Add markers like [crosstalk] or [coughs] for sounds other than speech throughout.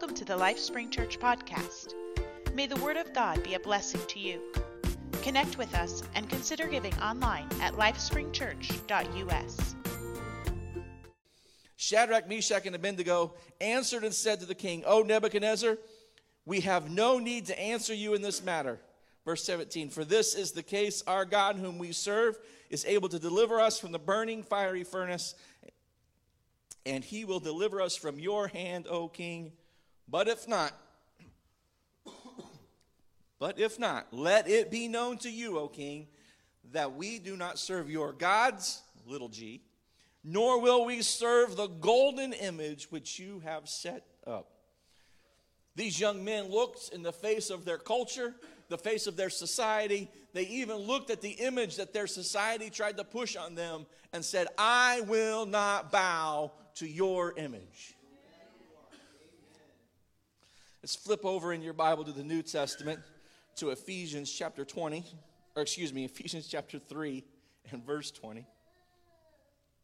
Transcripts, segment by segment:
Welcome to the LifeSpring Church podcast. May the Word of God be a blessing to you. Connect with us and consider giving online at lifespringchurch.us. Shadrach, Meshach, and Abednego answered and said to the king, O Nebuchadnezzar, we have no need to answer you in this matter. Verse 17, for this is the case, our God, whom we serve, is able to deliver us from the burning fiery furnace, and he will deliver us from your hand, O king. But if not, but if not, let it be known to you, O king, that we do not serve your gods, little g, nor will we serve the golden image which you have set up. These young men looked in the face of their culture, the face of their society. They even looked at the image that their society tried to push on them and said, I will not bow to your image. Let's flip over in your Bible to the New Testament to Ephesians chapter 20, or excuse me, [laughs] Ephesians chapter 3 and verse 20.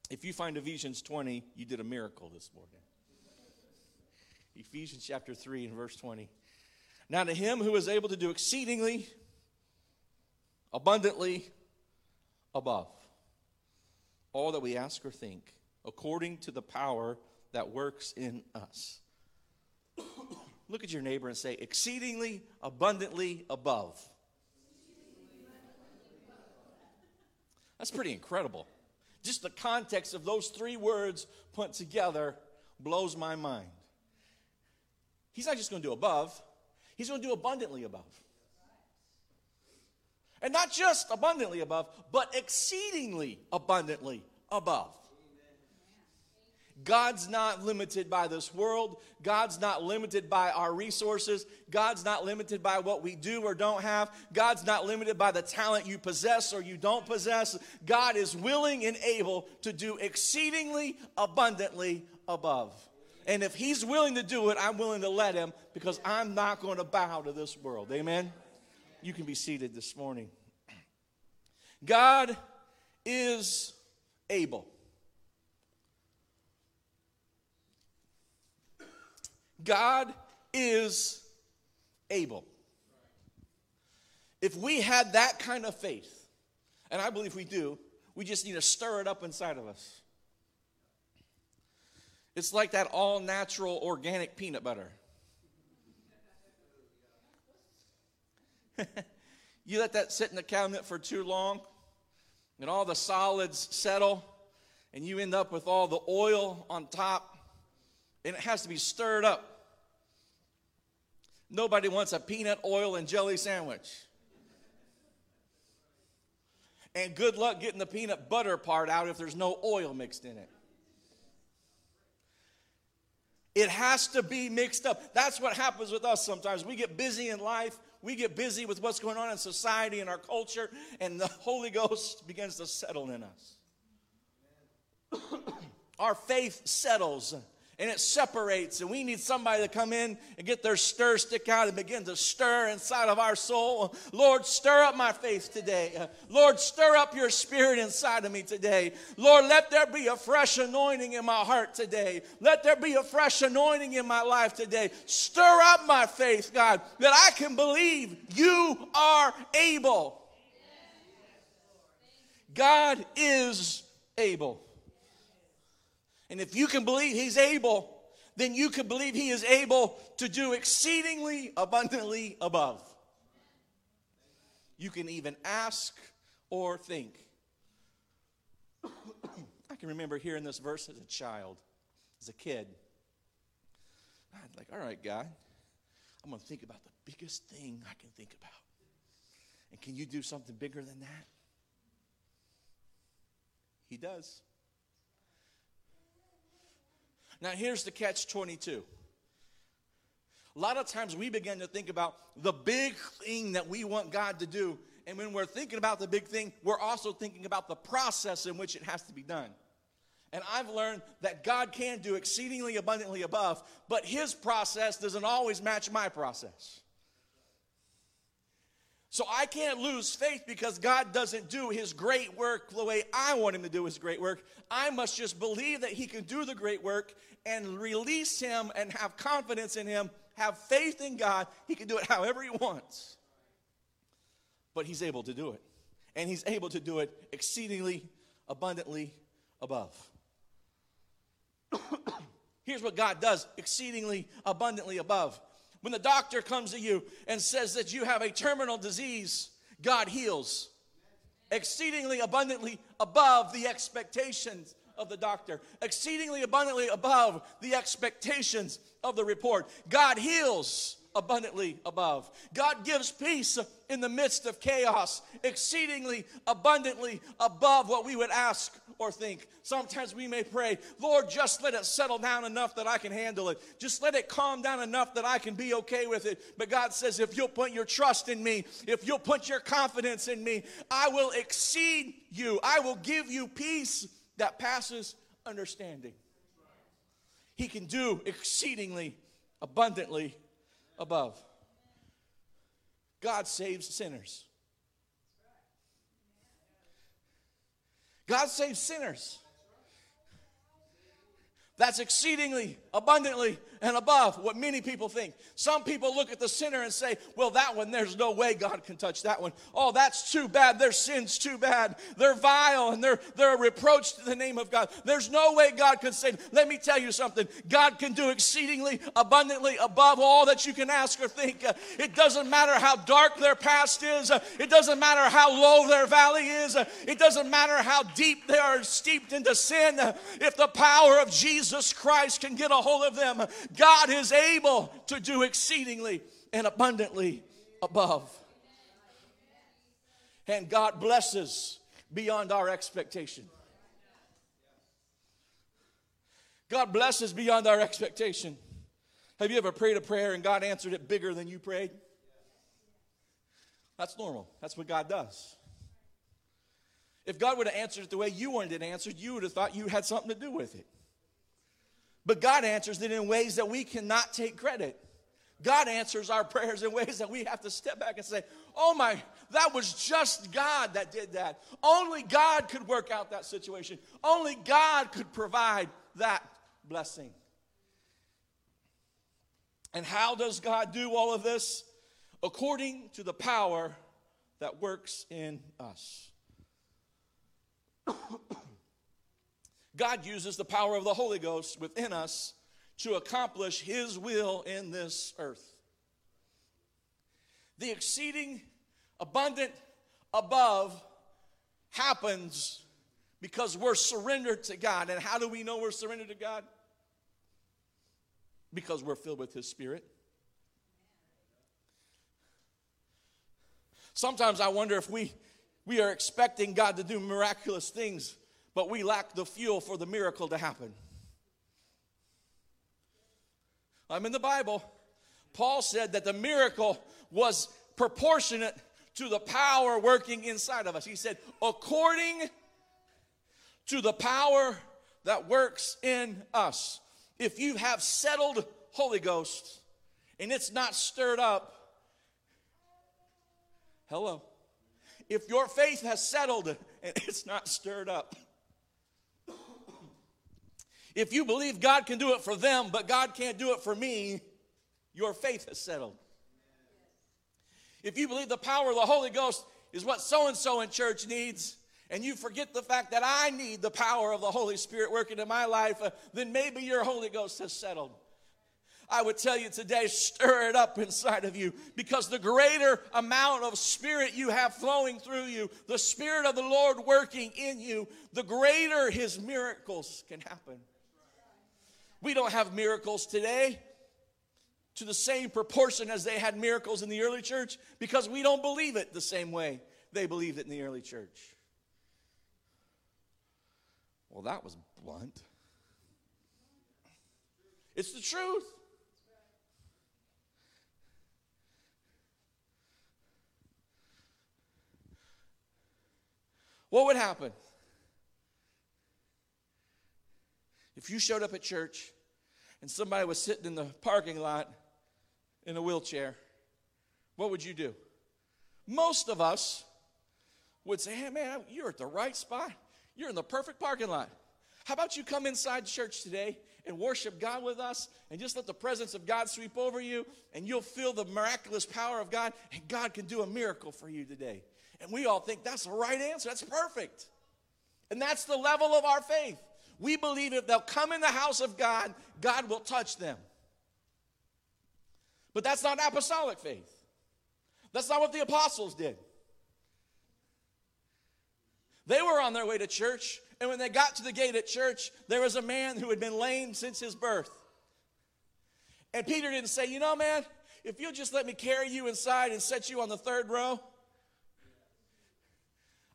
If you find Ephesians 20, you did a miracle this morning. Ephesians chapter 3 and verse 20. Now to him who is able to do exceedingly, abundantly, above all that we ask or think, according to the power that works in us. Look at your neighbor and say, exceedingly abundantly above. That's pretty incredible. Just the context of those three words put together blows my mind. He's not just going to do above, he's going to do abundantly above. And not just abundantly above, but exceedingly abundantly above. God's not limited by this world. God's not limited by our resources. God's not limited by what we do or don't have. God's not limited by the talent you possess or you don't possess. God is willing and able to do exceedingly abundantly above. And if He's willing to do it, I'm willing to let Him because I'm not going to bow to this world. Amen? You can be seated this morning. God is able. God is able. If we had that kind of faith, and I believe we do, we just need to stir it up inside of us. It's like that all natural organic peanut butter. [laughs] you let that sit in the cabinet for too long, and all the solids settle, and you end up with all the oil on top and it has to be stirred up. Nobody wants a peanut oil and jelly sandwich. And good luck getting the peanut butter part out if there's no oil mixed in it. It has to be mixed up. That's what happens with us sometimes. We get busy in life, we get busy with what's going on in society and our culture, and the [laughs] Holy Ghost begins to settle in us. [coughs] our faith settles and it separates. And we need somebody to come in and get their stir stick out and begin to stir inside of our soul. Lord, stir up my faith today. Lord, stir up your spirit inside of me today. Lord, let there be a fresh anointing in my heart today. Let there be a fresh anointing in my life today. Stir up my faith, God, that I can believe you are able. God is able. And if you can believe He's able, then you can believe He is able to do exceedingly abundantly above. You can even ask or think. [clears throat] I can remember hearing this verse as a child, as a kid. I'd like, all right, God, I'm going to think about the biggest thing I can think about. And can you do something bigger than that? He does. Now, here's the catch 22. A lot of times we begin to think about the big thing that we want God to do. And when we're thinking about the big thing, we're also thinking about the process in which it has to be done. And I've learned that God can do exceedingly abundantly above, but His process doesn't always match my process. So I can't lose faith because God doesn't do his great work the way I want him to do his great work. I must just believe that he can do the great work and release him and have confidence in him, have faith in God. He can do it however he wants. But he's able to do it. And he's able to do it exceedingly abundantly above. [coughs] Here's what God does exceedingly abundantly above. When the doctor comes to you and says that you have a terminal disease, God heals exceedingly abundantly above the expectations of the doctor, exceedingly abundantly above the expectations of the report. God heals abundantly above. God gives peace in the midst of chaos, exceedingly abundantly above what we would ask or think. Sometimes we may pray, Lord, just let it settle down enough that I can handle it. Just let it calm down enough that I can be okay with it. But God says, if you'll put your trust in me, if you'll put your confidence in me, I will exceed you. I will give you peace that passes understanding. He can do exceedingly abundantly above. God saves sinners. God saves sinners. That's exceedingly abundantly and above what many people think. Some people look at the sinner and say, Well, that one, there's no way God can touch that one. Oh, that's too bad. Their sin's too bad. They're vile and they're, they're a reproach to the name of God. There's no way God can save. Let me tell you something God can do exceedingly abundantly above all that you can ask or think. Uh, it doesn't matter how dark their past is, uh, it doesn't matter how low their valley is, uh, it doesn't matter how deep they are steeped into sin. If the power of Jesus Christ can get a hold of them, God is able to do exceedingly and abundantly above. And God blesses beyond our expectation. God blesses beyond our expectation. Have you ever prayed a prayer and God answered it bigger than you prayed? That's normal. That's what God does. If God would have answered it the way you wanted it answered, you would have thought you had something to do with it. But God answers it in ways that we cannot take credit. God answers our prayers in ways that we have to step back and say, Oh my, that was just God that did that. Only God could work out that situation. Only God could provide that blessing. And how does God do all of this? According to the power that works in us. God uses the power of the Holy Ghost within us to accomplish His will in this earth. The exceeding abundant above happens because we're surrendered to God. And how do we know we're surrendered to God? Because we're filled with His Spirit. Sometimes I wonder if we, we are expecting God to do miraculous things but we lack the fuel for the miracle to happen. I'm in the Bible. Paul said that the miracle was proportionate to the power working inside of us. He said, according to the power that works in us. If you have settled Holy Ghost and it's not stirred up, hello. If your faith has settled and [laughs] it's not stirred up, if you believe God can do it for them, but God can't do it for me, your faith has settled. If you believe the power of the Holy Ghost is what so and so in church needs, and you forget the fact that I need the power of the Holy Spirit working in my life, uh, then maybe your Holy Ghost has settled. I would tell you today, stir it up inside of you because the greater amount of spirit you have flowing through you, the spirit of the Lord working in you, the greater his miracles can happen. We don't have miracles today to the same proportion as they had miracles in the early church because we don't believe it the same way they believed it in the early church. Well, that was blunt. It's the truth. What would happen If you showed up at church and somebody was sitting in the parking lot in a wheelchair, what would you do? most of us would say, hey, man, you're at the right spot. You're in the perfect parking lot. How about you come inside church today and worship God with us and just let the presence of God sweep over you and you'll feel the miraculous power of God and God can do a miracle for you today. And we all think that's the right answer. That's perfect. And that's the level of our faith. We believe if they'll come in the house of God, God will touch them. But that's not apostolic faith. That's not what the apostles did. They were on their way to church, and when they got to the gate at church, there was a man who had been lame since his birth. And Peter didn't say, You know, man, if you'll just let me carry you inside and set you on the third row,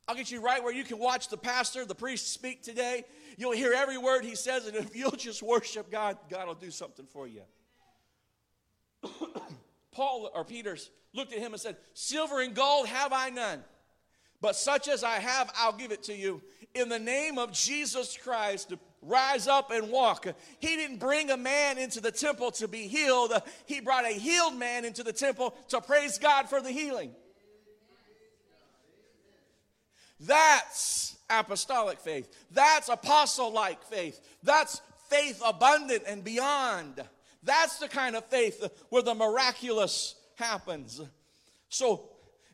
I'll get you right where you can watch the pastor, the priest speak today. You'll hear every word he says, and if [laughs] you'll just worship God, God will do something for you. [clears throat] Paul or Peter looked at him and said, Silver and gold have I none, but such as I have, I'll give it to you. In the name of Jesus Christ, rise up and walk. He didn't bring a man into the temple to be healed, he brought a healed man into the temple to praise God for the healing. That's apostolic faith. That's apostle like faith. That's faith abundant and beyond. That's the kind of faith where the miraculous happens. So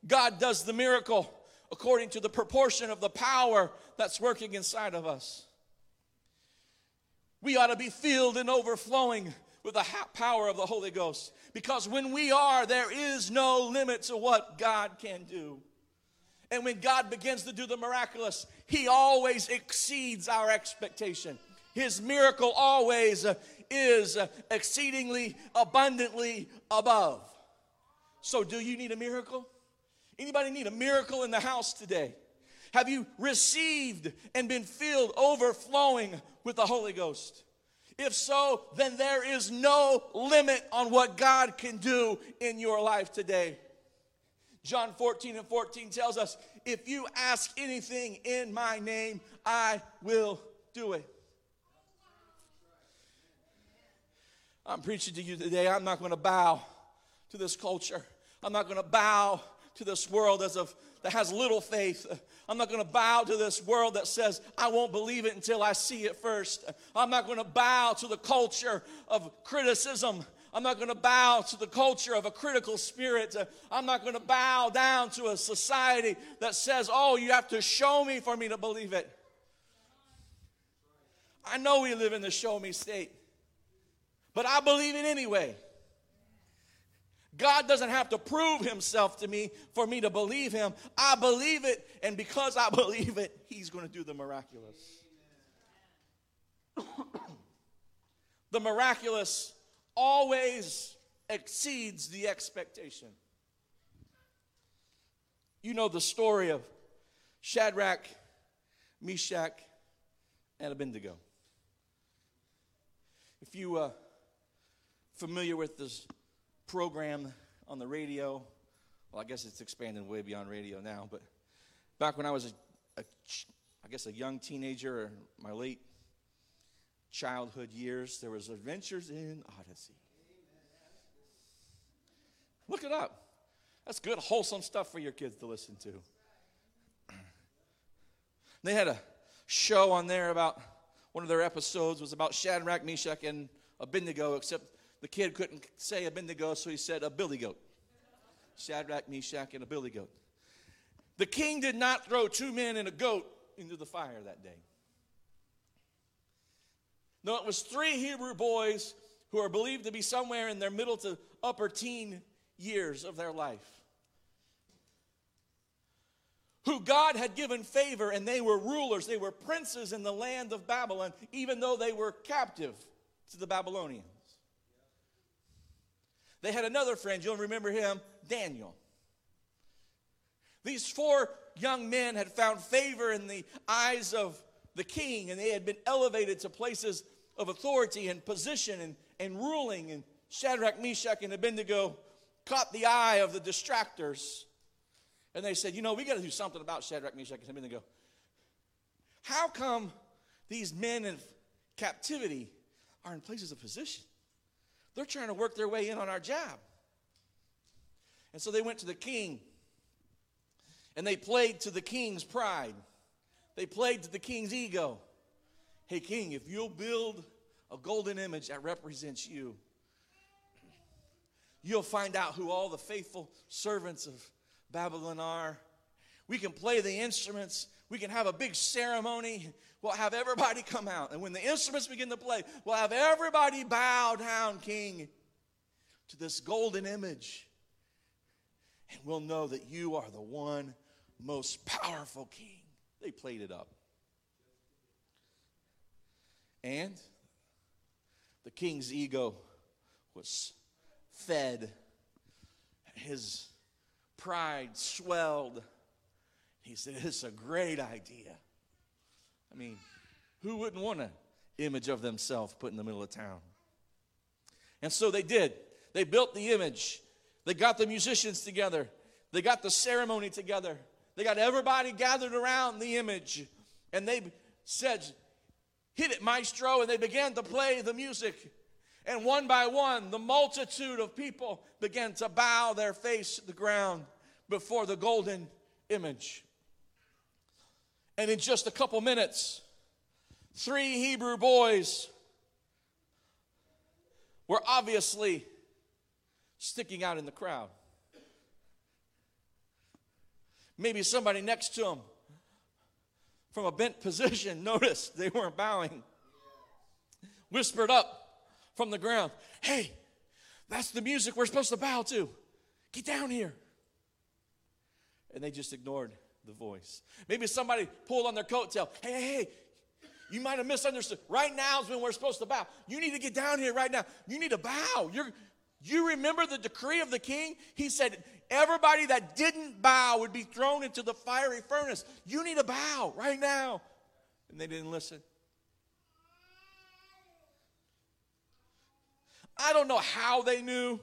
God does the miracle according to the proportion of the power that's working inside of us. We ought to be filled and overflowing with the power of the Holy Ghost because when we are, there is no limit to what God can do. And when God begins to do the miraculous, He always exceeds our expectation. His miracle always uh, is uh, exceedingly abundantly above. So, do you need a miracle? Anybody need a miracle in the house today? Have you received and been filled overflowing with the Holy Ghost? If so, then there is no limit on what God can do in your life today. John 14 and 14 tells us, If you ask anything in my name, I will do it. I'm preaching to you today. I'm not going to bow to this culture. I'm not going to bow to this world as of that has little faith. I'm not going to bow to this world that says I won't believe it until I see it first. I'm not going to bow to the culture of criticism I'm not going to bow to the culture of a critical spirit. I'm not going to bow down to a society that says, oh, you have to show me for me to believe it. I know we live in the show me state, but I believe it anyway. God doesn't have to prove himself to me for me to believe him. I believe it, and because I [laughs] believe it, he's going to do the miraculous. [coughs] the miraculous always exceeds the expectation. You know the story of Shadrach, Meshach, and Abednego. If you are uh, familiar with this program on the radio, well, I guess it's expanded way beyond radio now, but back when I was a, a I guess a young teenager, or my late childhood years, there was Adventures in Odyssey. Look it up. That's good, wholesome stuff for your kids to listen to. [clears throat] They had a show on there about one of their episodes was about Shadrach, Meshach, and Abednego, except the kid couldn't say Abednego, so he said a billy goat. Shadrach, Meshach, and a billy goat. The king did not throw two men and a goat into the fire that day. No, it was three Hebrew boys who are believed to be somewhere in their middle to upper teen years of their life. Who God had given favor, and they were rulers, they were princes in the land of Babylon, even though they were captive to the Babylonians. They had another friend, you'll remember him, Daniel. These four young men had found favor in the eyes of the king, and they had been elevated to places of authority and position and, and ruling. And Shadrach, Meshach, and Abednego caught the eye of the distractors. And they said, You know, we got to do something about Shadrach, Meshach, and Abednego. How come these men in captivity are in places of position? They're trying to work their way in on our job. And so they went to the king And they played to the king's pride, they played to the king's ego. Hey, king, if you'll build a golden image that represents you, you'll find out who all the faithful servants of Babylon are. We can play the instruments. We can have a big ceremony. We'll have everybody come out. And when the instruments begin to play, we'll have everybody bow down, King, to this golden image. And we'll know that you are the one most powerful King. They played it up. And the king's ego was fed, his pride swelled. He said, It's a great idea. I mean, who wouldn't want an image of themselves put in the middle of town? And so they did. They built the image. They got the musicians together. They got the ceremony together. They got everybody gathered around the image. And they said, Hit it, maestro. And they began to play the music. And one by one, the multitude of people began to bow their face to the ground before the golden image. And in just a couple minutes, three Hebrew boys were obviously sticking out in the crowd. Maybe somebody next to them from a bent position [laughs] noticed they weren't bowing. Whispered up from the ground, Hey, that's the music we're supposed to bow to. Get down here. And they just ignored the voice. Maybe somebody pulled on their coattail. Hey, hey, hey, you might have misunderstood. Right now is when we're supposed to bow. You need to get down here right now. You need to bow. You're, you remember the decree of the king? He said, everybody that didn't bow would be thrown into the fiery furnace. You need to bow right now. And they didn't listen. I don't know how they knew.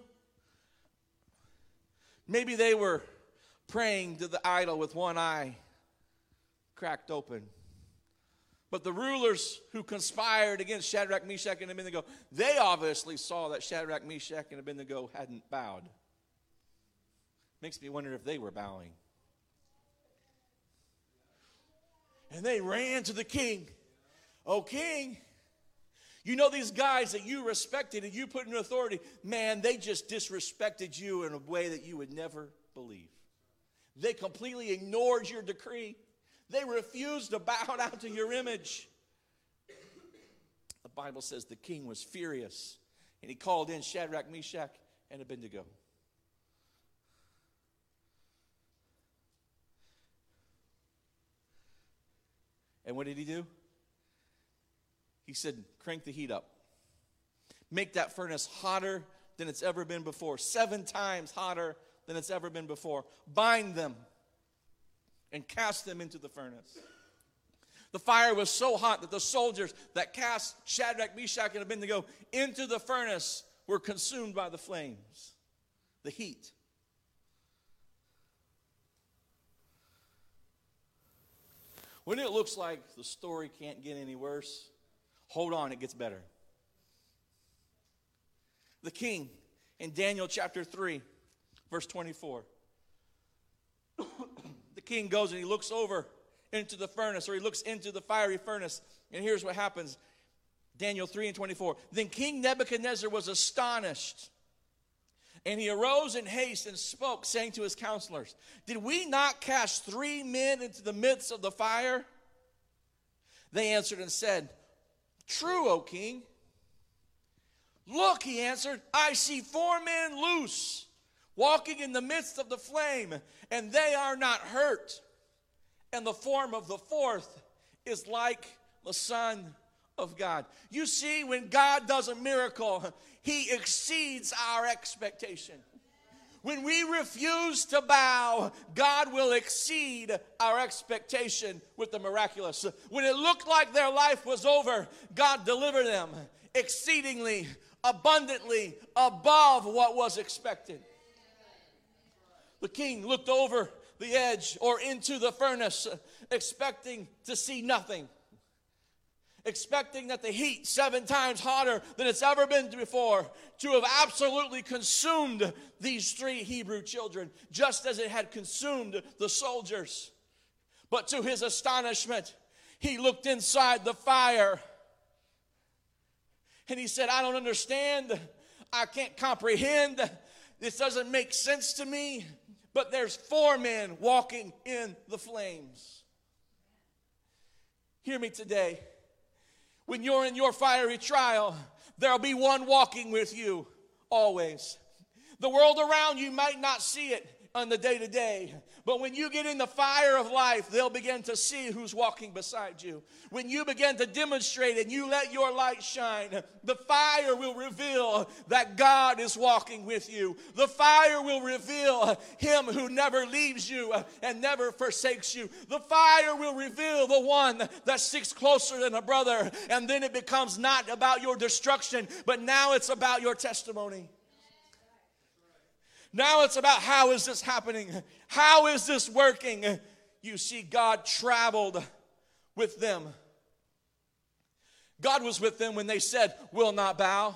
Maybe they were praying to the idol with one eye cracked open. But the rulers who conspired against Shadrach, Meshach, and Abednego, they obviously saw that Shadrach, Meshach, and Abednego hadn't bowed. Makes me wonder if they were bowing. And they ran to the king. Oh, king, you know these guys that you respected and you put in authority, man, they just disrespected you in a way that you would never believe. They completely ignored your decree. They refused to bow [laughs] down to your image. The Bible says the king was furious and he called in Shadrach, Meshach, and Abednego. And what did he do? He said, crank the heat up. Make that furnace hotter than it's ever been before, seven times hotter than it's ever been before. Bind them and cast them into the furnace. The fire was so hot that the soldiers that cast Shadrach, Meshach, and Abednego into the furnace were consumed by the flames, the heat. When it looks like the story can't get any worse, hold on, it gets better. The king in Daniel chapter 3 Verse 24. the king goes and he looks over into the furnace, or he looks into the fiery furnace, and here's what happens Daniel 3 and 24. Then King Nebuchadnezzar was astonished. And he arose in haste and spoke, saying to his counselors, Did we not cast three men into the midst of the fire? They answered and said, True, O king. Look, he answered, I see four men loose walking in the midst of the flame, and they are not hurt. And the form of the fourth is like the Son of God. You see, when God does a miracle, He exceeds our expectation. When we refuse to bow, God will exceed our expectation with the miraculous. When it looked like their life was over, God delivered them exceedingly, abundantly, above what was expected. The king looked over the edge or into the furnace, expecting to see nothing. Expecting that the heat seven times hotter than it's ever been before to have absolutely consumed these three Hebrew children, just as it had consumed the soldiers. But to his astonishment, he looked inside the fire and he said, I don't understand. I can't comprehend. This doesn't make sense to me. But there's four men walking in the flames. Hear me today. When you're in your fiery trial, there'll be one walking with you always. The world around you might not see it on the day to day, but when you get in the fire of life, they'll begin to see who's walking beside you. When you begin to demonstrate and you let your light shine, the fire will reveal that God is walking with you. The fire will reveal Him who never leaves you and never forsakes you. The fire will reveal the one that sticks closer than a brother. And then it becomes not about your destruction, but now it's about your testimony. Now it's about how is this happening? How is this working? You see, God traveled with them. God was with them when they said, Will not bow.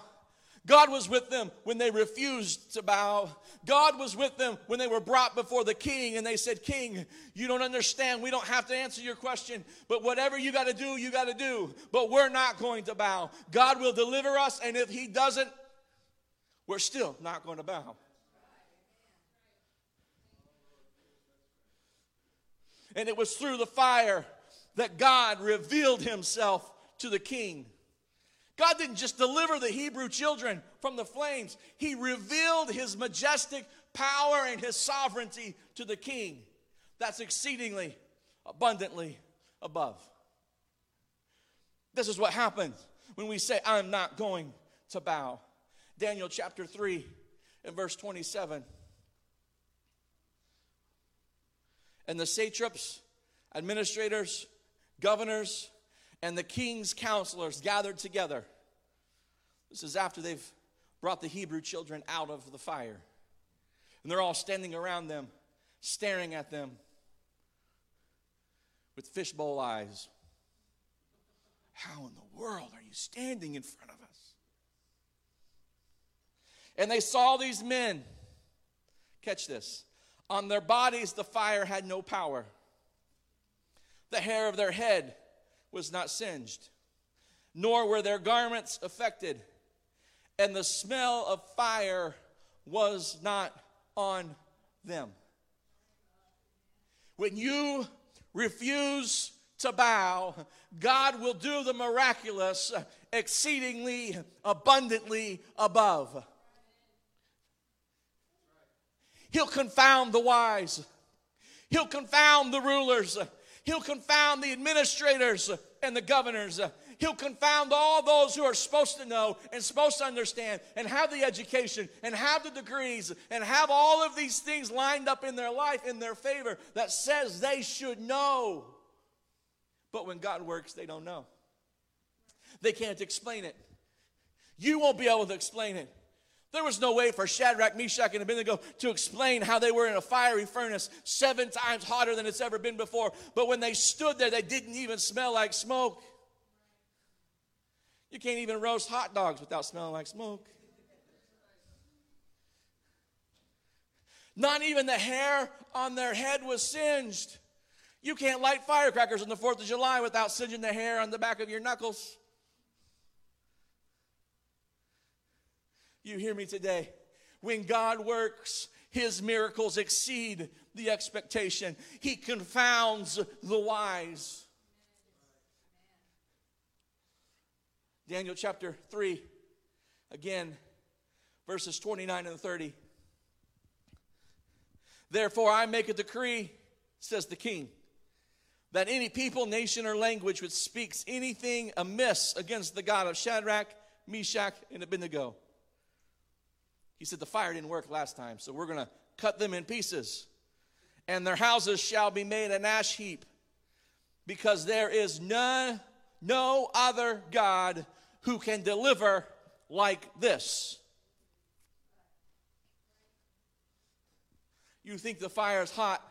God was with them when they refused to bow. God was with them when they were brought before the king and they said, King, you don't understand. We don't have to answer your question, but whatever you got to do, you got to do. But we're not going to bow. God will deliver us, and if He doesn't, we're still not going to bow. And it was through the fire that God revealed himself to the king. God didn't just deliver the Hebrew children from the flames, He revealed His majestic power and His sovereignty to the king. That's exceedingly abundantly above. This is what happens when we say, I'm not going to bow. Daniel chapter 3 and verse 27. And the satraps, administrators, governors, and the king's counselors gathered together. This is after they've brought the Hebrew children out of the fire. And they're all standing around them, staring at them with fishbowl eyes. How in the world are you standing in front of us? And they saw these men, catch this, on their bodies, the fire had no power. The hair of their head was not singed, nor were their garments affected, and the smell of fire was not on them. When you refuse to bow, God will do the miraculous exceedingly abundantly above. He'll confound the wise. He'll confound the rulers. He'll confound the administrators and the governors. He'll confound all those who are supposed to know and supposed to understand and have the education and have the degrees and have all of these things lined up in their life in their favor that says they should know. But when God works, they don't know. They can't explain it. You won't be able to explain it. There was no way for Shadrach, Meshach, and Abednego to explain how they were in a fiery furnace seven times hotter than it's ever been before. But when they stood there, they didn't even smell like smoke. You can't even roast hot dogs without smelling like smoke. Not even the hair on their head was singed. You can't light firecrackers on the 4th of July without singeing the hair on the back of your knuckles. You hear me today? When God works, his miracles exceed the expectation. He confounds the wise. Daniel chapter 3, again, verses 29 and 30. Therefore, I make a decree, says the king, that any people, nation, or language which speaks anything amiss against the God of Shadrach, Meshach, and Abednego he said, The fire didn't work last time, so we're going to cut them in pieces. And their houses shall be made an ash heap, because there is none, no other God who can deliver like this. You think the fire is hot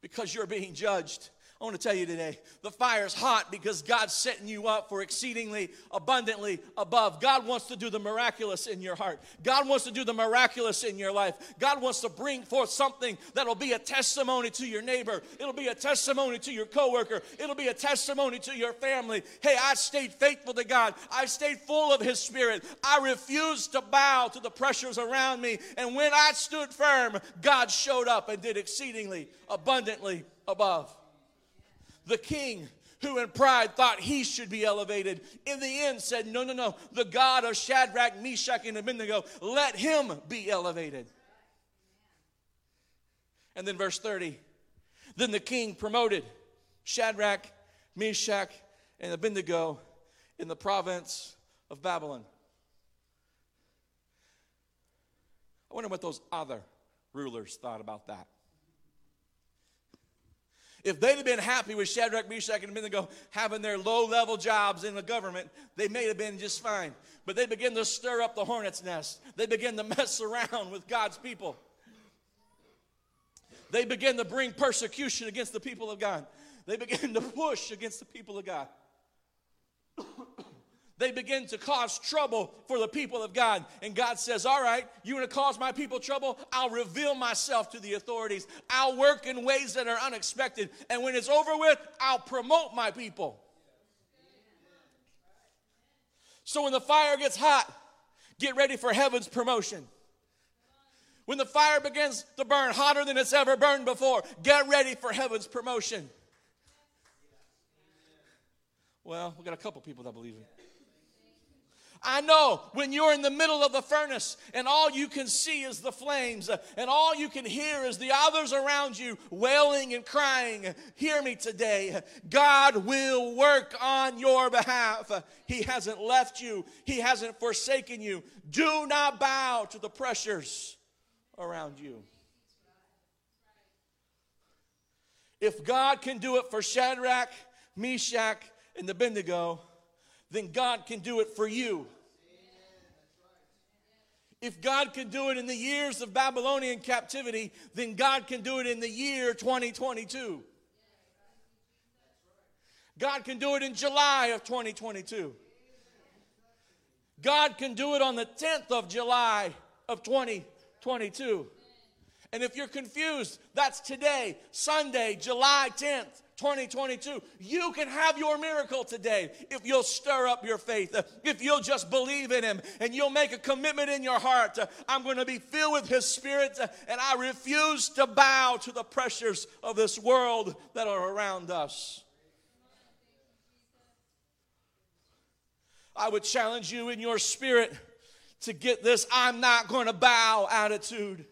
because you're being judged. I want to tell you today the fire's hot because God's setting you up for exceedingly abundantly above. God wants to do the miraculous in your heart. God wants to do the miraculous in your life. God wants to bring forth something that'll be a testimony to your neighbor. It'll be a testimony to your coworker. It'll be a testimony to your family. Hey, I stayed faithful to God. I stayed full of His Spirit. I refused to bow to the pressures around me. And when I stood firm, God showed up and did exceedingly abundantly above the king who in pride thought he should be elevated, in the end said, No, no, no, the God of Shadrach, Meshach, and Abednego, let him be elevated. And then verse 30 Then the king promoted Shadrach, Meshach, and Abednego in the province of Babylon. I wonder what those other rulers thought about that. If they'd have been happy with Shadrach, Meshach, and Abednego having their low level jobs in the government, they may have been just fine. But they begin to stir up the hornet's nest, they begin to [laughs] mess around with God's people. They begin to bring persecution against the people of God. They begin to push against the people of God they begin to cause trouble for the people of God. And God says, All right, you want to cause my people trouble? I'll reveal myself to the authorities. I'll work in ways that are unexpected. And when it's over with, I'll promote my people. So when the fire gets hot, get ready for heaven's promotion. When the fire begins to burn hotter than it's ever burned before, get ready for heaven's promotion. Well, we got a couple people that believe in it. I know when you're in the middle of the furnace and all you can see is the flames and all you can hear is the others around you wailing and crying. Hear me today. God will work on your behalf. He hasn't left you, He hasn't forsaken you. Do not bow to the pressures around you. If God can do it for Shadrach, Meshach, and Abednego, then God can do it for you. If God can do it in the years of Babylonian captivity, then God can do it in the year 2022. God can do it in July of 2022. God can do it on the 10th of July of 2022. And if you're confused, that's today, Sunday, July 10th, 2022. You can have your miracle today if you'll stir up your faith, if you'll just believe in Him and you'll make a commitment in your heart. I'm going to be filled with His Spirit and I refuse to bow to the pressures of this world that are around us. I would challenge you in your spirit to get this I'm not going to bow attitude.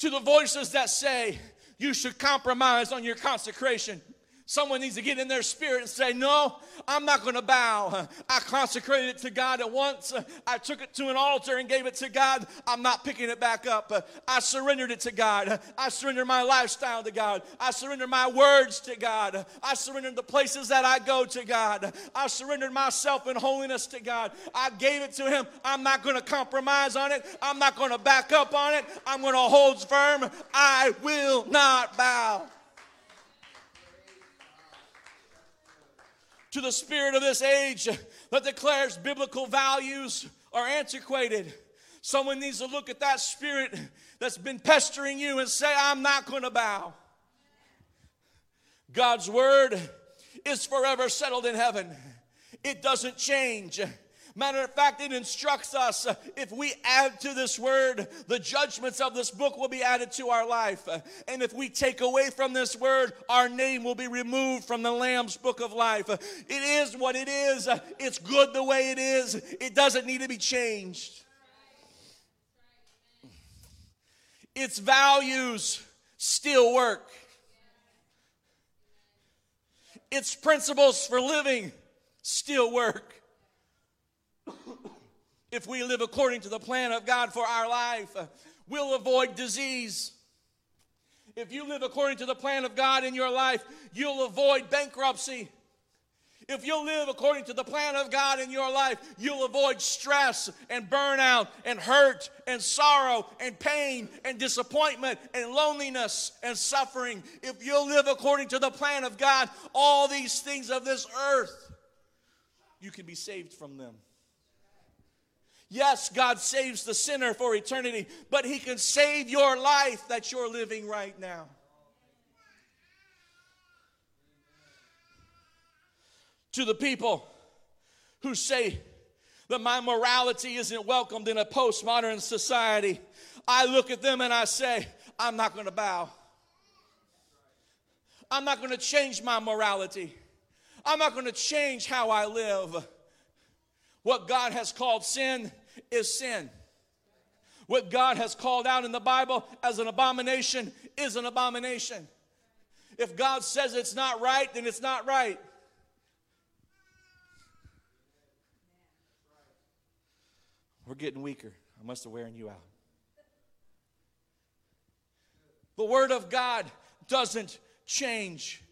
To the voices that say you should compromise on your consecration. Someone needs to get in their spirit and say, No, I'm not going to bow. I consecrated it to God at once. I took it to an altar and gave it to God. I'm not picking it back up. I surrendered it to God. I surrendered my lifestyle to God. I surrendered my words to God. I surrendered the places that I go to God. I surrendered myself in holiness to God. I gave it to Him. I'm not going to compromise on it. I'm not going to back up on it. I'm going to hold firm. I will not bow. To the spirit of this age that declares biblical values are antiquated. Someone needs to look at that spirit that's been pestering you and say, I'm not going to bow. God's word is forever settled in heaven, it doesn't change. Matter of fact, it instructs us uh, if we add to this word, the judgments of this book will be added to our life. Uh, and if we take away from this word, our name will be removed from the Lamb's book of life. Uh, it is what it is, it's good the way it is, it doesn't need to be changed. Its values still work. Its principles for living still work if we live according to the plan of God for our life, uh, we'll avoid disease. If you live according to the plan of God in your life, you'll avoid bankruptcy. If you'll live according to the plan of God in your life, you'll avoid stress and burnout and hurt and sorrow and pain and disappointment and loneliness and suffering. If you'll live according to the plan of God, all these things of this earth, you can be saved from them. Yes, God saves the sinner for eternity, but He can save your life that you're living right now. To the people who say that my morality isn't welcomed in a postmodern society, I look at them and I say, I'm not going to bow. I'm not going to change my morality. I'm not going to change how I live. What God has called sin is sin. What God has called out in the Bible as an abomination is an abomination. If God says it's not right, then it's not right. We're getting weaker. I must have wearing you out. The Word of God doesn't change.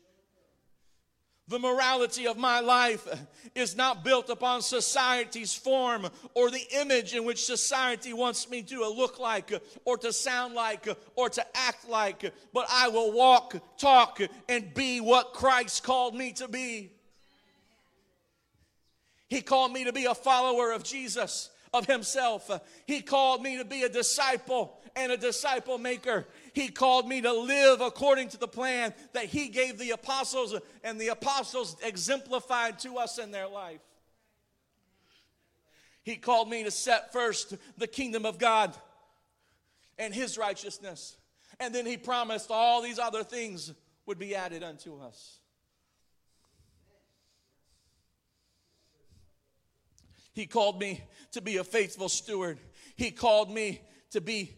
The morality of my life is not built upon society's form or the image in which society wants me to look like or to sound like or to act like, but I will walk, talk, and be what Christ called me to be. He called me to be a follower of Jesus of himself. He called me to be a disciple and a disciple maker. He called me to live according to the plan that he gave the apostles, and the apostles exemplified to us in their life. He called me to set first the kingdom of God and his righteousness. And then he promised all these other things would be added unto us. He called me to be a faithful steward. He called me to be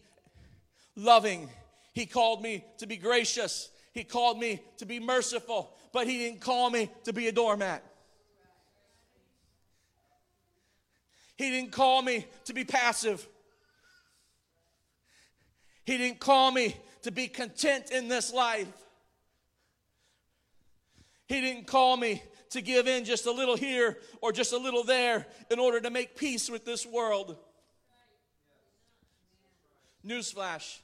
loving. He called me to be gracious. He called me to be merciful. But He didn't call me to be a doormat. He didn't call me to be passive. He didn't call me to be content in this life. He didn't call me to give in just a little here or just a little there in order to make peace with this world. Newsflash.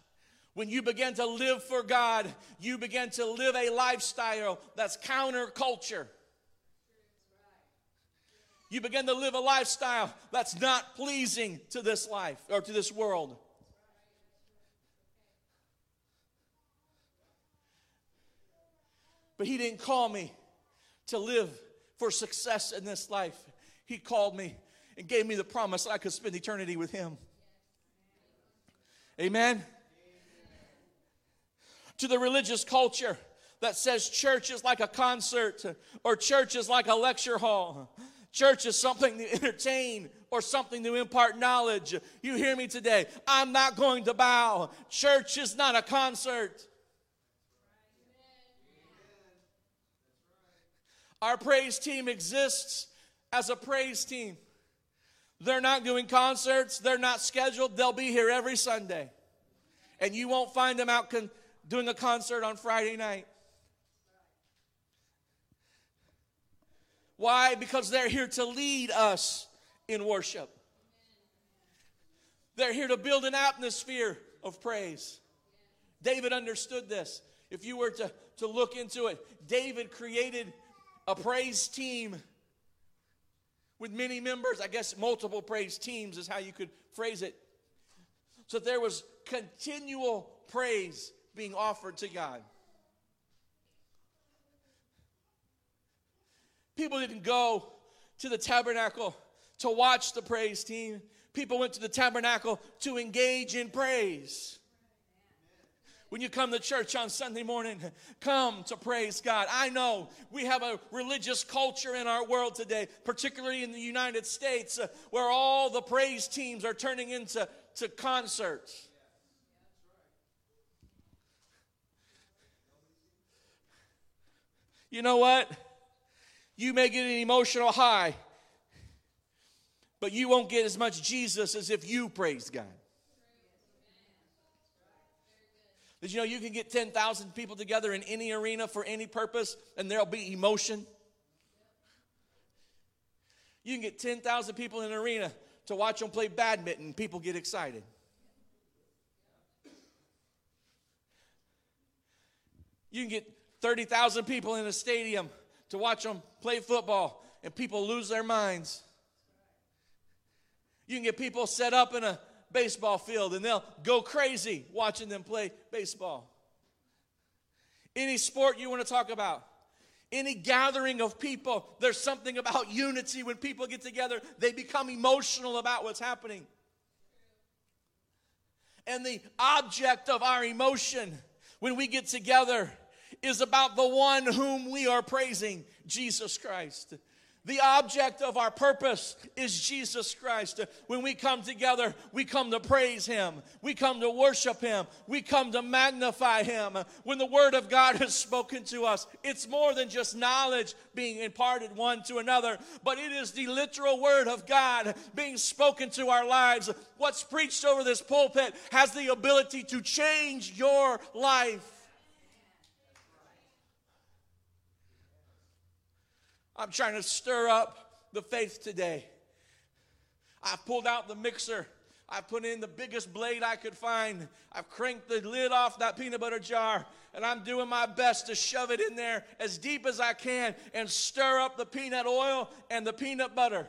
When you begin to live for God, you begin to live a lifestyle that's counterculture. You begin to live a lifestyle that's not pleasing to this life or to this world. But He didn't call me to live for success in this life. He called me and gave me the promise that I could spend eternity with Him. Amen. To the religious culture that says church is like a concert or church is like a lecture hall. Church is something to entertain or something to impart knowledge. You hear me today? I'm not going to bow. Church is not a concert. Our praise team exists as a praise team. They're not doing concerts, they're not scheduled, they'll be here every Sunday. And you won't find them out con- doing a concert on Friday night. Why? Because they're here to lead us in worship. They're here to build an atmosphere of praise. David understood this. If you were to, to look into it, David created a praise team with many members. I guess multiple praise teams is how you could phrase it. So there was continual praise being offered to God. People didn't go to the tabernacle to watch the praise team. People went to the tabernacle to engage in praise. When you come to church on Sunday morning, come to praise God. I know we have a religious culture in our world today, particularly in the United States, uh, where all the praise teams are turning into to concerts. You know what? You may get an emotional high, but you won't get as much Jesus as if you praise God. Did you know you can get 10,000 people together in any arena for any purpose and there'll be emotion? You can get 10,000 people in an arena to watch them play badminton, people get excited. You can get 30,000 people in a stadium to watch them play football, and people lose their minds. You can get people set up in a baseball field, and they'll go crazy watching them play baseball. Any sport you want to talk about, any gathering of people, there's something about [laughs] unity. When people get together, they become emotional about what's happening. And the object of our emotion when we get together is about the one whom we are praising, Jesus Christ. The object of our purpose is Jesus Christ. When we come together, we come to praise Him. We come to worship Him. We come to magnify Him. When the Word of God has spoken to us, it's more than just knowledge being imparted one to another, but it is the literal Word of God being spoken to our lives. What's preached over this pulpit has the ability to change your life. I'm trying to stir up the faith today. I've pulled out the mixer. I put in the biggest blade I could find. I've cranked the lid off that peanut butter jar, and I'm doing my best to shove it in there as deep as I can and stir up the peanut oil and the peanut butter.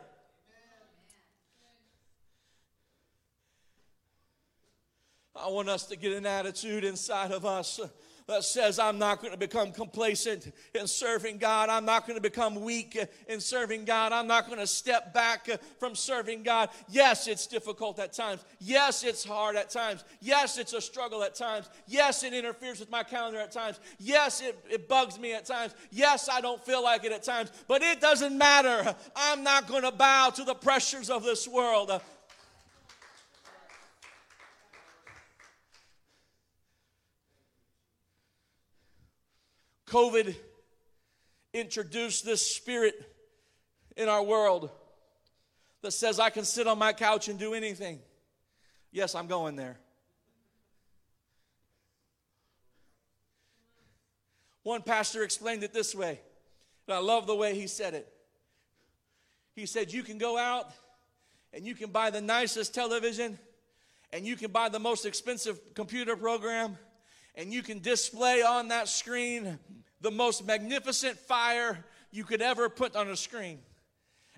I want us to get an attitude inside of us that says, I'm not going to become complacent in serving God. I'm not going to become weak in serving God. I'm not going to step back from serving God. Yes, it's difficult at times. Yes, it's hard at times. Yes, it's a struggle at times. Yes, it interferes with my calendar at times. Yes, it, it bugs me at times. Yes, I don't feel like it at times. But it doesn't matter. I'm not going to bow to the pressures of this world. COVID introduced this spirit in our world that says I can sit on my couch and do anything. Yes, I'm going there. One pastor explained it this way, and I love the way he said it. He said, You can go out and you can buy the nicest television and you can buy the most expensive computer program and you can display on that screen the most magnificent fire you could ever put on a screen.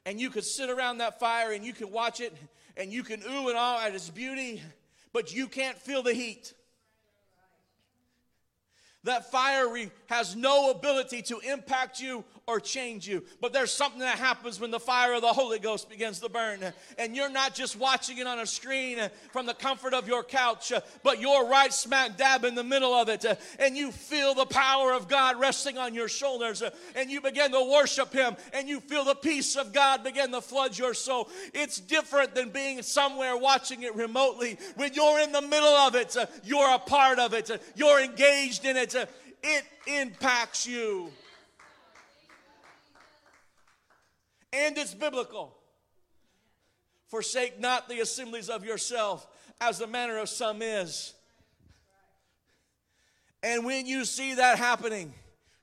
And you could sit around that fire and you can watch it and you can ooh and ah at its beauty, but you can't feel the heat. That fire has no ability to impact you or change you. But there's something that happens when the fire of the Holy Ghost begins to burn. And you're not just watching it on a screen from the comfort of your couch, but you're right smack dab in the middle of it. And you feel the power of God resting on your shoulders. And you begin to worship Him. And you feel the peace of God begin to flood your soul. It's different than being somewhere watching it remotely. When you're in the middle of it, you're a part of it, you're engaged in it. It impacts you. and it's biblical. Forsake not the assemblies of yourself, as the manner of some is. And when you see that happening,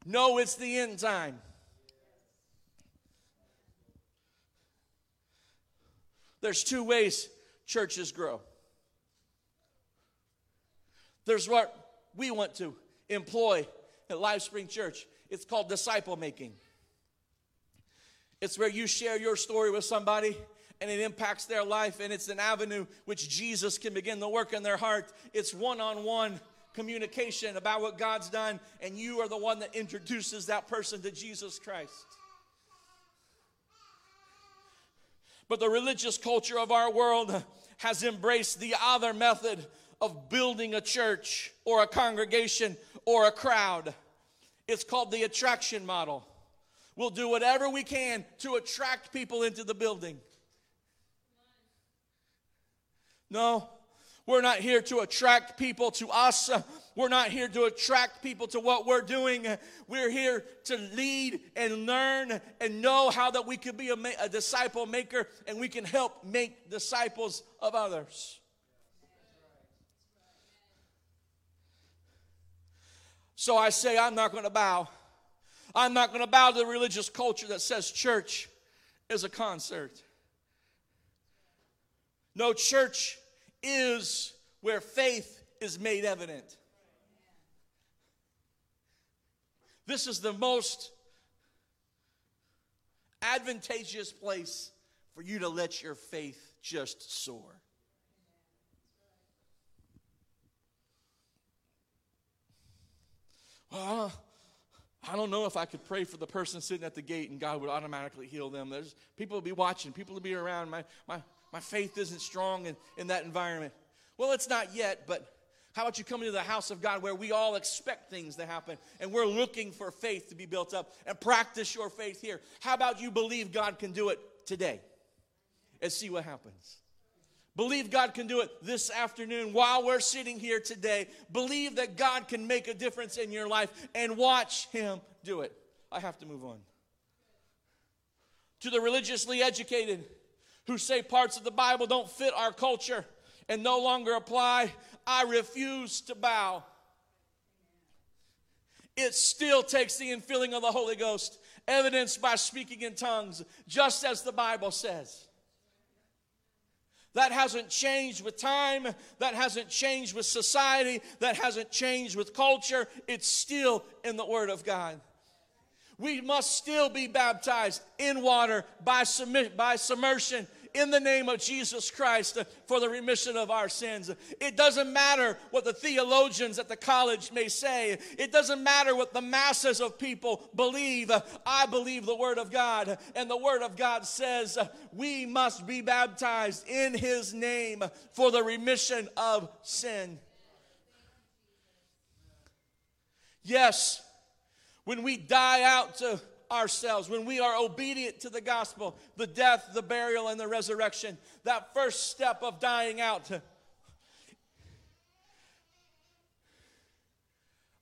know it's the end time. There's two ways churches grow. There's what we want to employ at LifeSpring Church. It's called disciple making. It's where you share your story with somebody and it impacts their life, and it's an avenue which Jesus can begin to work in their heart. It's one on one communication about what God's done, and you are the one that introduces that person to Jesus Christ. But the religious culture of our world has embraced the other method of building a church or a congregation or a crowd. It's called the attraction model. We'll do whatever we can to attract people into the building. No, we're not here to attract people to us. We're not here to attract people to what we're doing. We're here to lead and learn and know how that we can be a, a disciple maker and we can help make disciples of others. So I say, I'm not going to bow I'm not going to bow to the religious culture that says church is a concert. No, church is where faith is made evident. This is the most advantageous place for you to let your faith just soar. Well, I don't know if I could pray for the person sitting at the gate and God would automatically heal them. There's people will be watching, people will be around. My, my, my faith isn't strong in, in that environment. Well, it's not yet, but how about you come into the house of God where we all expect things to happen and we're looking for faith to be built up and practice your faith here? How about you believe God can do it today and see what happens? Believe God can do it this afternoon while we're sitting here today. Believe that God can make a difference in your life and watch Him do it. I have to move on. To the religiously educated who say parts of the Bible don't fit our culture and no longer apply, I refuse to bow. It still takes the infilling of the Holy Ghost, evidenced by speaking in tongues, just as the Bible says. That hasn't changed with time. That hasn't changed with society. That hasn't changed with culture. It's still in the Word of God. We must still be baptized in water by, submi- by submersion in the name of Jesus Christ for the remission of our sins. It doesn't matter what the theologians at the college may say, it doesn't matter what the masses of people believe. I believe the Word of God, and the Word of God says we must be baptized in His name for the remission of sin. Yes, when we die out to ourselves, when we are obedient to the gospel, the death, the burial, and the resurrection, that first step of dying out.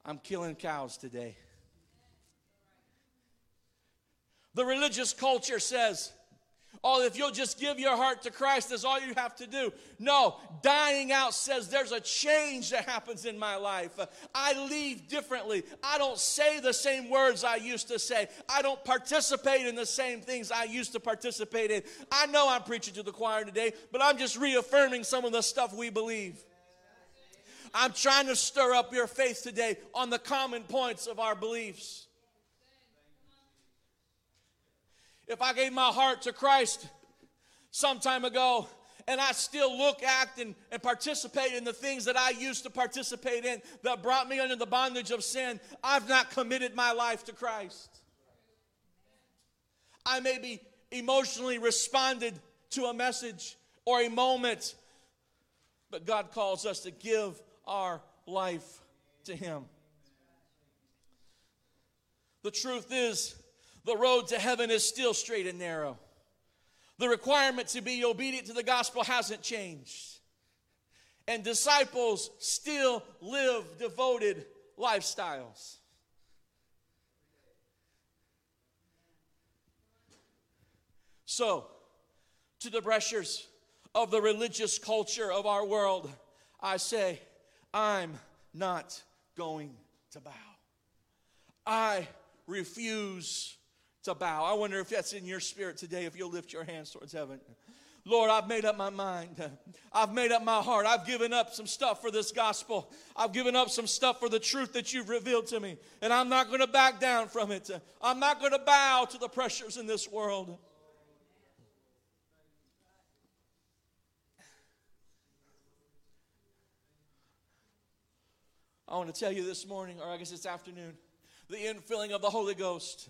I'm killing cows today. The religious culture says, Oh, if you'll just give your heart to Christ, that's all you have to do. No, dying out says there's a change that happens in my life. I leave differently. I don't say the same words I used to say. I don't participate in the same things I used to participate in. I know I'm preaching to the choir today, but I'm just reaffirming some of the stuff we believe. I'm trying to stir up your faith today on the common points of our beliefs. If I gave my heart to Christ some time ago and I still look, act, and, and participate in the things that I used to participate in that brought me under the bondage of sin, I've not committed my life to Christ. I may be emotionally responded to a message or a moment, but God calls us to give our life to Him. The truth is, the road to heaven is still straight and narrow. The requirement to be obedient to the gospel hasn't changed. And disciples still live devoted lifestyles. So, to the pressures of the religious culture of our world, I say, I'm not going to bow. I refuse to bow. I wonder if that's in your spirit today, if you'll lift your hands towards heaven. Lord, I've made up my mind. I've made up my heart. I've given up some stuff for this gospel. I've given up some stuff for the truth that you've revealed to me. And I'm not going to back down from it. I'm not going to bow to the pressures in this world. I want to tell you this morning, or I guess this afternoon, the infilling of the Holy Ghost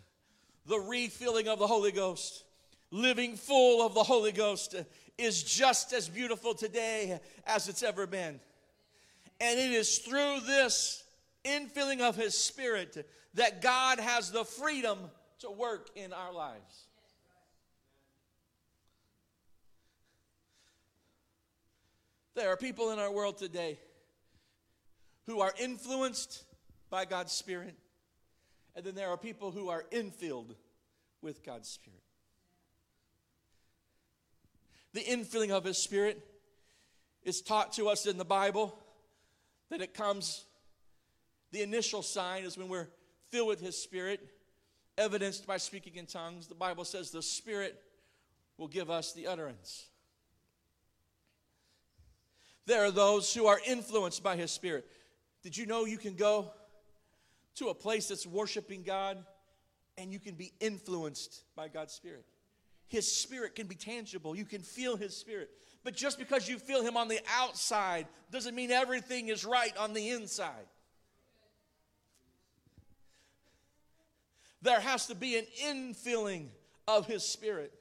the refilling of the Holy Ghost, living full of the Holy Ghost, is just as beautiful today as it's ever been. And it is through this infilling of His Spirit that God has the freedom to work in our lives. There are people in our world today who are influenced by God's Spirit and then there are people who are infilled with God's Spirit. The infilling of His Spirit is taught to us in the Bible that it comes, the initial sign is when we're filled with His Spirit, evidenced by speaking in tongues. The Bible says the Spirit will give us the utterance. There are those who are influenced by His Spirit. Did you know you can go to a place that's worshiping God and you can be influenced by God's Spirit? His Spirit can be tangible. You can feel His Spirit. But just because you feel Him on the outside doesn't mean everything is right on the inside. There has to be an infilling of His Spirit.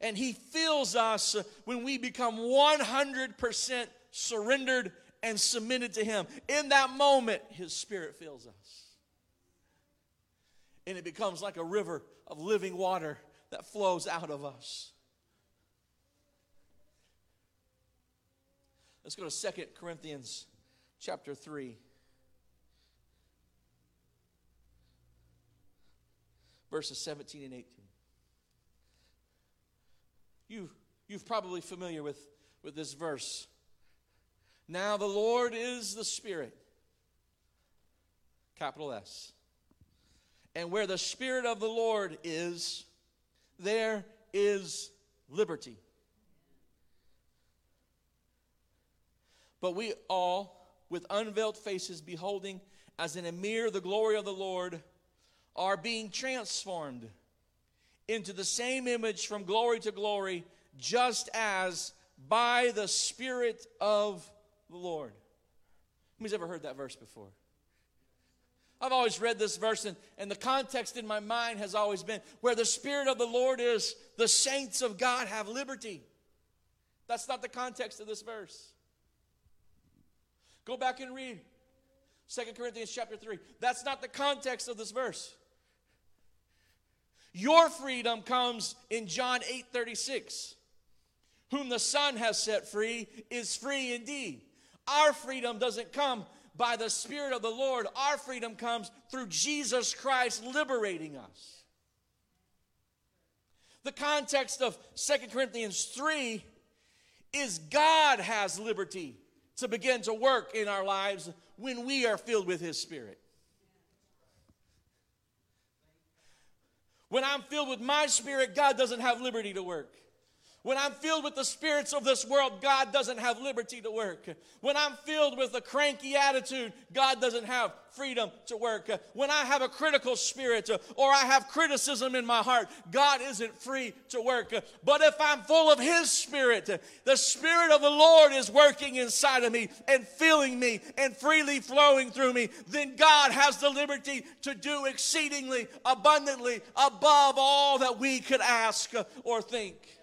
And He fills us when we become 100% surrendered and submitted to Him. In that moment, His Spirit fills us. And it becomes like a river of living water that flows out of us. Let's go to Second Corinthians chapter 3. Verses 17 and 18. You, you're probably familiar with, with this verse. Now the Lord is the Spirit. Capital S. And where the Spirit of the Lord is, there is liberty. But we all, with unveiled faces, beholding as in a mirror the glory of the Lord, are being transformed into the same image from glory to glory, just as by the Spirit of the Lord. Who's ever heard that verse before? I've always read this verse, and, and the context in my mind has always been where the Spirit of the Lord is, the saints of God have liberty. That's not the context of this verse. Go back and read 2 Corinthians chapter 3. That's not the context of this verse. Your freedom comes in John 8 36. Whom the Son has set free is free indeed. Our freedom doesn't come by the Spirit of the Lord, our freedom comes through Jesus Christ liberating us. The context of Second Corinthians 3 is God has liberty to begin to work in our lives when we are filled with His Spirit. When I'm filled with my Spirit, God doesn't have liberty to work. When I'm filled with the spirits of this world, God doesn't have liberty to work. When I'm filled with a cranky attitude, God doesn't have freedom to work. When I have a critical spirit or I have criticism in my heart, God isn't free to work. But if I'm full of His Spirit, the Spirit of the Lord is working inside of me and filling me and freely flowing through me, then God has the liberty to do exceedingly abundantly above all that we could ask or think.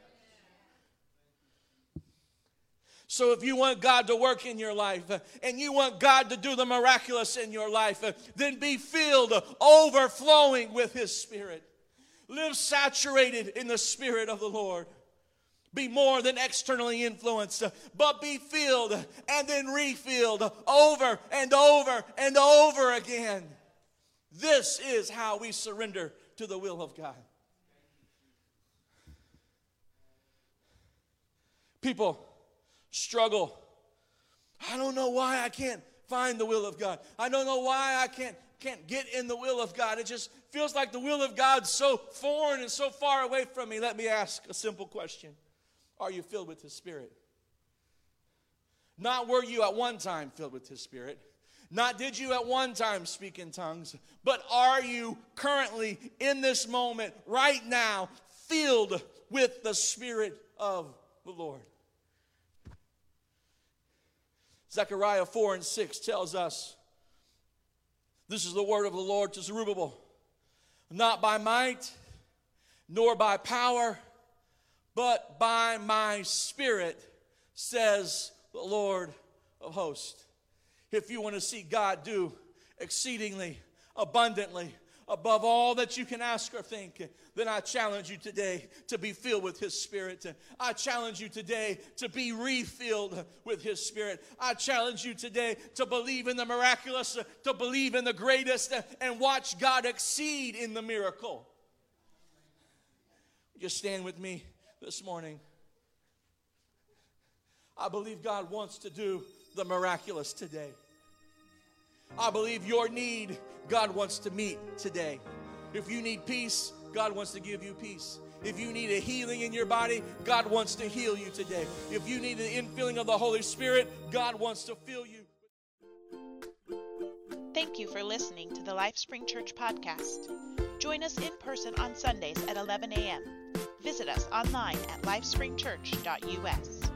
So, if you want God to work in your life uh, and you want God to do the miraculous in your life, uh, then be filled, uh, overflowing with His Spirit. Live saturated in the Spirit of the Lord. Be more than externally influenced, but be filled and then refilled over and over and over again. This is how we surrender to the will of God. People, struggle. I don't know why I can't find the will of God. I don't know why I can't can't get in the will of God. It just feels like the will of God's so foreign and so far away from me. Let me ask a simple question. Are you filled with his spirit? Not were you at one time filled with his spirit. Not did you at one time speak in tongues, but are you currently in this moment right now filled with the spirit of the Lord? Zechariah 4 and 6 tells us this is the word of the Lord to Zerubbabel. Not by might, nor by power, but by my spirit, says the Lord of hosts. If you want to see God do exceedingly abundantly above all that you can ask or think, then I challenge you today to be filled with His Spirit. I challenge you today to be refilled with His Spirit. I challenge you today to believe in the miraculous, to believe in the greatest, and watch God exceed in the miracle. Just stand with me this morning. I believe God wants to do the miraculous today. I believe your need, God wants to meet today. If you need peace, God wants to give you peace. If you need a healing in your body, God wants to heal you today. If you need the infilling of the Holy Spirit, God wants to fill you. Thank you for listening to the LifeSpring Church podcast. Join us in person on Sundays at 11 a.m. Visit us online at lifespringchurch.us.